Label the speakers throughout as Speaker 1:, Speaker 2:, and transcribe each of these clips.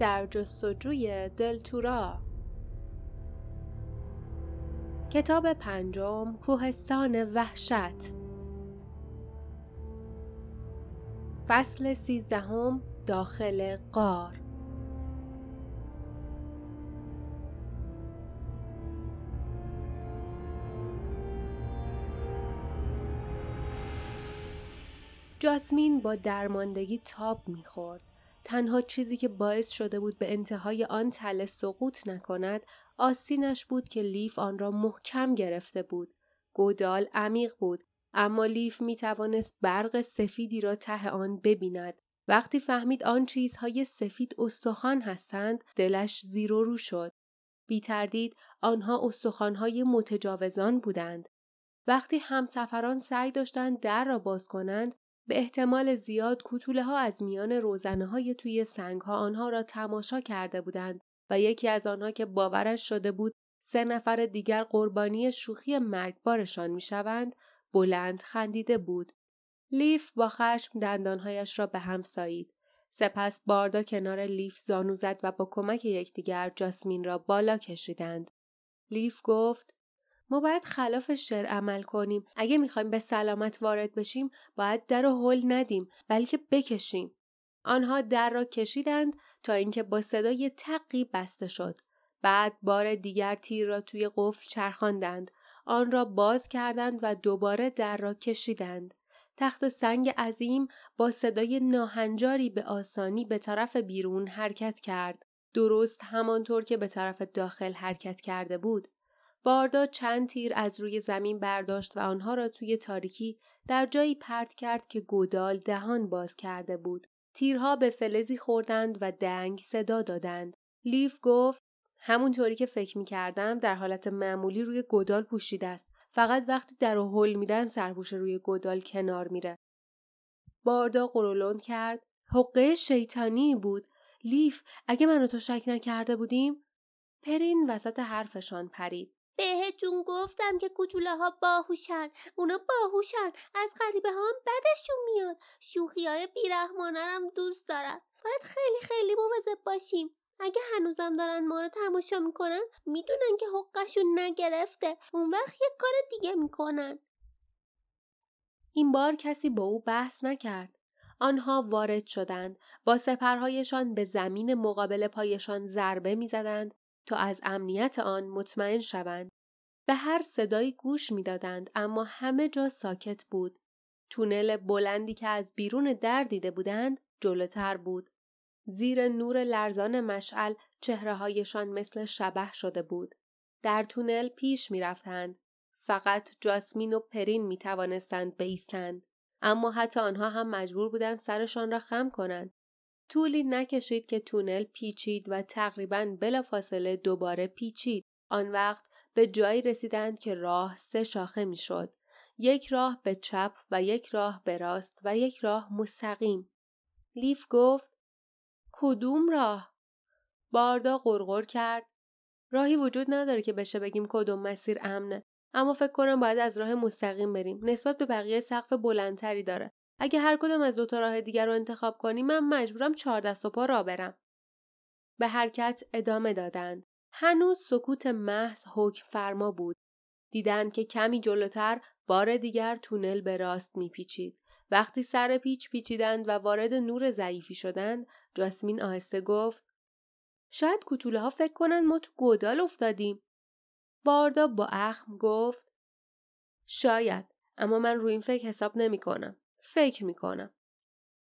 Speaker 1: در جستجوی دلتورا کتاب پنجم کوهستان وحشت. فصل سیزدهم داخل قار جاسمین با درماندگی تاب می‌خورد. تنها چیزی که باعث شده بود به انتهای آن تله سقوط نکند آستینش بود که لیف آن را محکم گرفته بود. گودال عمیق بود اما لیف می توانست برق سفیدی را ته آن ببیند. وقتی فهمید آن چیزهای سفید استخوان هستند دلش زیر و رو شد. بی تردید آنها استخوانهای متجاوزان بودند. وقتی همسفران سعی داشتند در را باز کنند به احتمال زیاد کوتوله ها از میان روزنه های توی سنگ ها آنها را تماشا کرده بودند و یکی از آنها که باورش شده بود سه نفر دیگر قربانی شوخی مرگبارشان می‌شوند بلند خندیده بود. لیف با خشم دندانهایش را به هم سایید. سپس باردا کنار لیف زانو زد و با کمک یکدیگر جاسمین را بالا کشیدند. لیف گفت ما باید خلاف شعر عمل کنیم. اگه می‌خوایم به سلامت وارد بشیم باید در رو هل ندیم بلکه بکشیم. آنها در را کشیدند تا اینکه با صدای تقی بسته شد. بعد بار دیگر تیر را توی قفل چرخاندند. آن را باز کردند و دوباره در را کشیدند. تخت سنگ عظیم با صدای ناهنجاری به آسانی به طرف بیرون حرکت کرد. درست همانطور که به طرف داخل حرکت کرده بود. باردا چند تیر از روی زمین برداشت و آنها را توی تاریکی در جایی پرت کرد که گودال دهان باز کرده بود. تیرها به فلزی خوردند و دنگ صدا دادند. لیف گفت همونطوری که فکر می کردم در حالت معمولی روی گودال پوشیده است. فقط وقتی در و هل میدن سرپوش روی گودال کنار میره. باردا قرولون کرد. حقه شیطانی بود. لیف اگه منو تو شک نکرده بودیم؟ پرین وسط حرفشان پرید.
Speaker 2: بهتون گفتم که کوچوله ها باهوشن. اونا باهوشن. از غریبه ها هم بدشون میاد. شوخی های بیرحمانه هم دوست دارن. باید خیلی خیلی مواظب باشیم. اگه هنوزم دارن ما رو تماشا می‌کنن می‌دونن که حقشون نگرفته. اون وقت یک کار دیگه می‌کنن.
Speaker 1: این بار کسی با او بحث نکرد. آنها وارد شدند. با سپرهایشان به زمین مقابل پایشان ضربه می‌زدند. تا از امنیت آن مطمئن شوند. به هر صدایی گوش می‌دادند اما همه جا ساکت بود. تونل بلندی که از بیرون در دیده بودند جلوتر بود. زیر نور لرزان مشعل چهره هایشان مثل شبه شده بود. در تونل پیش می رفتند. فقط جاسمین و پرین می توانستند بیستند. اما حتی آنها هم مجبور بودند سرشان را خم کنند. طولی نکشید که تونل پیچید و تقریبا بلافاصله دوباره پیچید. آن وقت به جایی رسیدند که راه سه شاخه می‌شد. یک راه به چپ و یک راه به راست و یک راه مستقیم. لیف گفت کدوم راه؟ باردا غرغر کرد. راهی وجود نداره که بشه بگیم کدوم مسیر امنه. اما فکر کنم باید از راه مستقیم بریم. نسبت به بقیه سقف بلندتری داره. اگه هر کدوم از دو تا راه دیگر رو انتخاب کنی من مجبورم چهار دست و پا را برم. به حرکت ادامه دادند. هنوز سکوت محض حکم فرما بود. دیدند که کمی جلوتر بار دیگر تونل به راست میپیچید. وقتی سر پیچ پیچیدند و وارد نور ضعیفی شدند، جاسمین آهسته گفت: شاید کوتوله ها فکر کنند ما تو گودال افتادیم. باردا با اخم گفت: شاید، اما من روی این فکر حساب نمی کنم. فکر می کنم.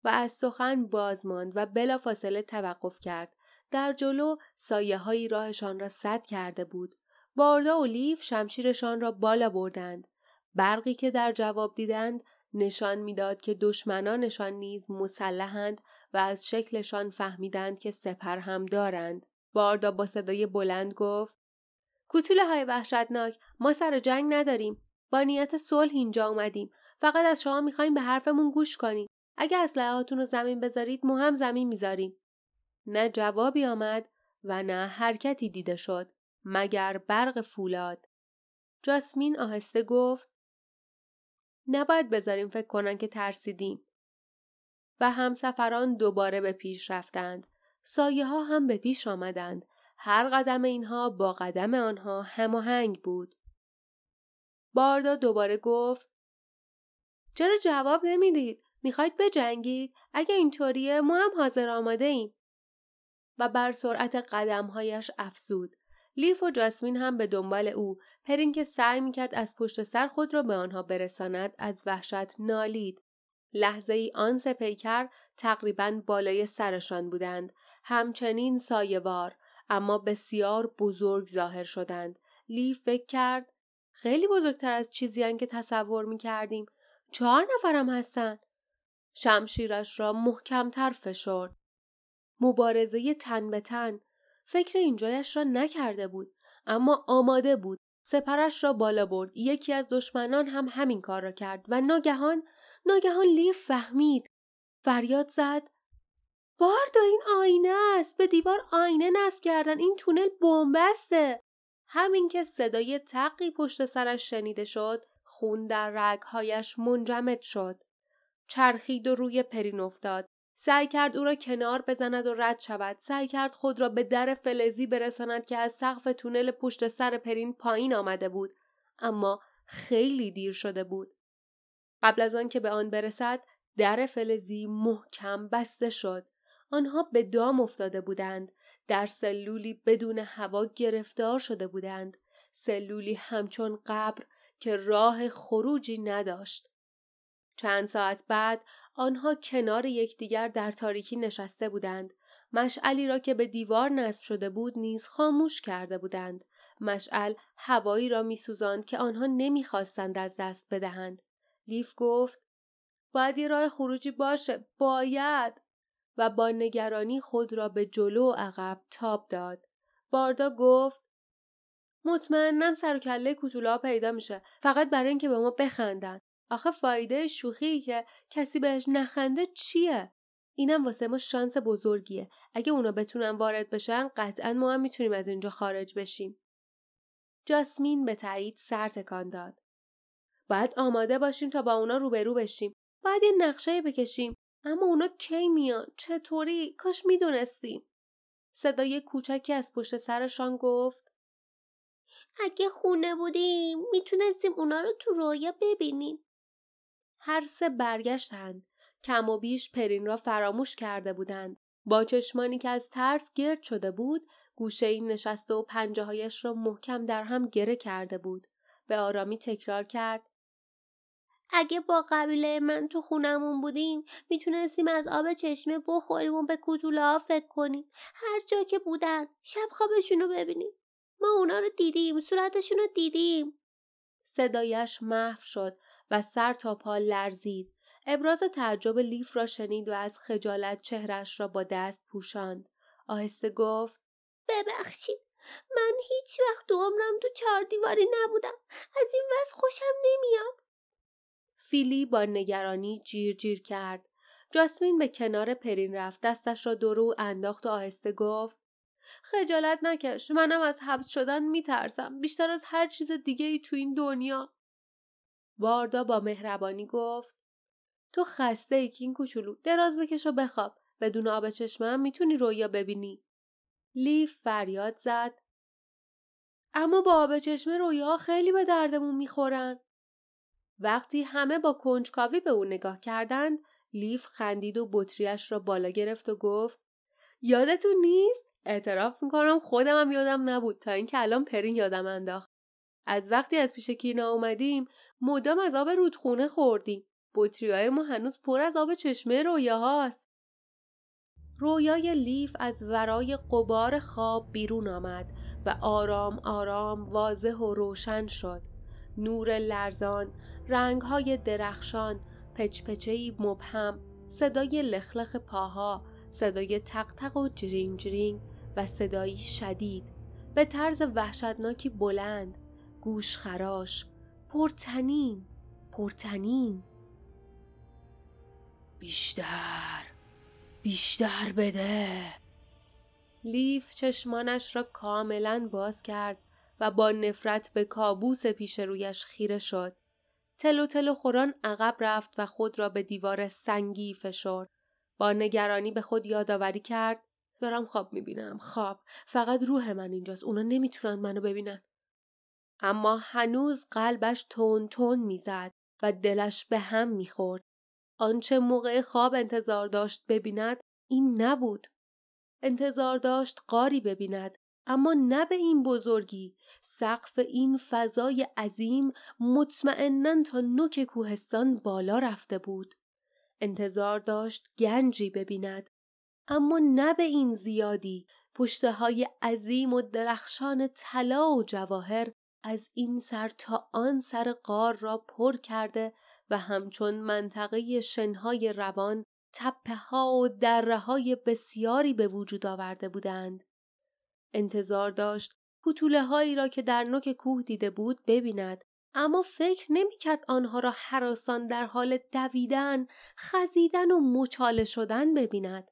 Speaker 1: و از سخن باز ماند و بلافاصله توقف کرد. در جلو سایه هایی راهشان را سد کرده بود. باردا و لیف شمشیرشان را بالا بردند. برقی که در جواب دیدند نشان می‌داد که دشمنانشان نیز مسلحند و از شکلشان فهمیدند که سپر هم دارند. باردا با صدای بلند گفت کوتوله های وحشتناک ما سر جنگ نداریم. با نیت صلح اینجا اومدیم. فقط از شما می‌خوایم به حرفمون گوش کنیم. اگه اسلحهاتون رو زمین بذارید ما هم زمین می‌ذاریم. نه جوابی آمد و نه حرکتی دیده شد مگر برق فولاد. جاسمین آهسته گفت نباید بذاریم فکر کنن که ترسیدیم. و همسفران دوباره به پیش رفتند. سایه ها هم به پیش آمدند. هر قدم اینها با قدم آنها هماهنگ بود. باردا دوباره گفت چرا جواب نمی‌دید؟ می‌خواید بجنگید؟ اگه اینطوریه ما هم حاضر آماده ایم. و بر سرعت قدمهایش افزود. لیف و جاسمین هم به دنبال او پرین که سعی می‌کرد از پشت سر خود را به آنها برساند از وحشت نالید. لحظه ای آن سه پیکر تقریبا بالای سرشان بودند. همچنین سایوار اما بسیار بزرگ ظاهر شدند. لیف فکر کرد خیلی بزرگتر از چیزی که تصور می کردیم. چهار نفرم هستن. شمشیرش را محکمتر فشرد. مبارزه تن به تن. فکر اینجایش را نکرده بود. اما آماده بود. سپرش را بالا برد. یکی از دشمنان هم همین کار را کرد و ناگهان ناگهان لیف فهمید. فریاد زد. باردا این آینه است. به دیوار آینه نصب کردن. این تونل بنبسته. همین که صدای تقی پشت سرش شنیده شد خون در رگهایش منجمد شد. چرخید و روی پرین افتاد. سعی کرد او را کنار بزند و رد شود. سعی کرد خود را به در فلزی برساند که از سقف تونل پشت سر پرین پایین آمده بود. اما خیلی دیر شده بود. قبل از آن که به آن برسد در فلزی محکم بسته شد. آنها به دام افتاده بودند. در سلولی بدون هوا گرفتار شده بودند. سلولی همچون قبر که راه خروجی نداشت. چند ساعت بعد آنها کنار یکدیگر در تاریکی نشسته بودند. مشعلی را که به دیوار نصب شده بود نیز خاموش کرده بودند. مشعل هوایی را میسوزاند که آنها نمی‌خواستند از دست بدهند. لیف گفت باید یه راه خروجی باشه. باید. و با نگرانی خود را به جلو و عقب تاب داد. باردا گفت مطمئنا سر و کله کوچولا پیدا میشه. فقط برای اینکه به ما بخندن. آخه فایده شوخی که کسی بهش نخنده چیه؟ اینم واسه ما شانس بزرگیه. اگه اونا بتونن وارد بشن قطعا ما هم می‌تونیم از اینجا خارج بشیم. جاسمین به تایید سر تکان داد. باید آماده باشیم تا با اونا روبرو بشیم. باید یه نقشه بکشیم. اما اونا کی میان؟ چطوری؟ کاش می‌دونستیم. صدای کوچکی از پشت سرشان گفت.
Speaker 2: اگه خونه بودیم می‌تونستیم اونا رو تو رویا ببینیم.
Speaker 1: هر سه برگشتند. کم و بیش پرین را فراموش کرده بودند. با چشمانی که از ترس گرد شده بود گوشه این نشسته و پنجه هایش را محکم در هم گره کرده بود. به آرامی تکرار کرد.
Speaker 2: اگه با قبیله من تو خونمون بودیم می‌تونستیم از آب چشمه بخوریم و به کتوله ها فکر کنیم. هر جا که بودن شب خوابشون رو ببینیم. ما اونا رو دیدیم صورتشون رو دیدیم.
Speaker 1: صدایش محو شد و سر تا پا لرزید. ابراز تعجب لیف را شنید و از خجالت چهرش را با دست پوشاند. آهسته گفت
Speaker 2: ببخشید من هیچ وقت تو عمرم تو چهار دیواری نبودم. از این وضع خوشم نمیاد.
Speaker 1: فیلی با نگرانی جیر جیر کرد. جاسمین به کنار پرین رفت دستش را دورو انداخت و آهسته گفت خجالت نکش منم از حبس شدن میترسم. بیشتر از هر چیز دیگه ای تو این دنیا. واردا با مهربانی گفت تو خسته ای این کوچولو دراز بکش و بخواب. بدون آب چشمم می‌تونی رویا ببینی. لیف فریاد زد. اما با آب چشمه رویا خیلی به دردمون می‌خورن. وقتی همه با کنجکاوی به او نگاه کردند لیف خندید و بطریش را بالا گرفت و گفت یادتون نیست؟ اعتراف می‌کنم خودم هم یادم نبود تا اینکه الان پرین یادم انداخت. از وقتی از پیش کینا اومدیم مدام از آب رودخونه خوردیم. بطریای ما هنوز پر از آب چشمه رویاهاست. رویای لیف از ورای قبار خواب بیرون آمد و آرام آرام واضح و روشن شد. نور لرزان رنگهای درخشان پچپچهی مبهم صدای لخلخ پاها صدای تق و جرینگ جرینگ و صدایی شدید به طرز وحشتناکی بلند گوش خراش پرتنین پرتنین بیشتر بیشتر بده لیف چشمانش را کاملا باز کرد و با نفرت به کابوس پیش رویش خیره شد. تلو تلو خوران عقب رفت و خود را به دیوار سنگی فشرد. با نگرانی به خود یادآوری کرد دارم خواب می‌بینم. خواب. فقط روح من اینجاست. اونا نمی‌تونن منو ببینن. اما هنوز قلبش تون تون می‌زد و دلش به هم می‌خورد. آنچه موقع خواب انتظار داشت ببیند این نبود. انتظار داشت قاری ببیند. اما نه به این بزرگی. سقف این فضای عظیم مطمئنا تا نوک کوهستان بالا رفته بود. انتظار داشت گنجی ببیند. اما نه به این زیادی پشته های عظیم و درخشان طلا و جواهر از این سر تا آن سر قار را پر کرده و همچون منطقه شنهای روان تپه ها و دره های بسیاری به وجود آورده بودند. انتظار داشت کتوله هایی را که در نوک کوه دیده بود ببیند اما فکر نمی کرد آنها را حراسان در حال دویدن، خزیدن و مچاله شدن ببیند.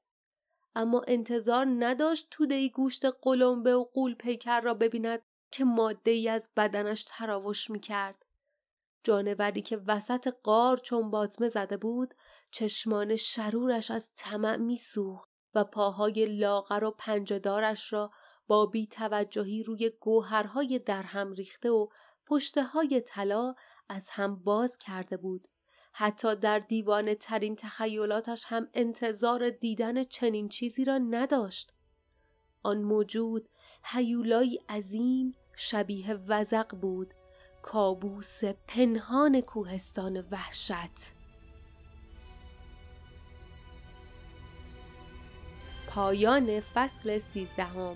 Speaker 1: اما انتظار نداشت توده گوشت قلمبه و قول پیکر را ببیند که ماده ای از بدنش تراوش می کرد. جانوری که وسط قار چون باطمه زده بود چشمان شرورش از طمع میسوخت و پاهای لاغر و پنجدارش را با بی توجهی روی گوهرهای درهم ریخته و پشته های طلا از هم باز کرده بود. حتی در دیوانه ترین تخیلاتش هم انتظار دیدن چنین چیزی را نداشت. آن موجود هیولای عظیم شبیه وزق بود کابوس پنهان کوهستان وحشت پایان فصل سیزدهم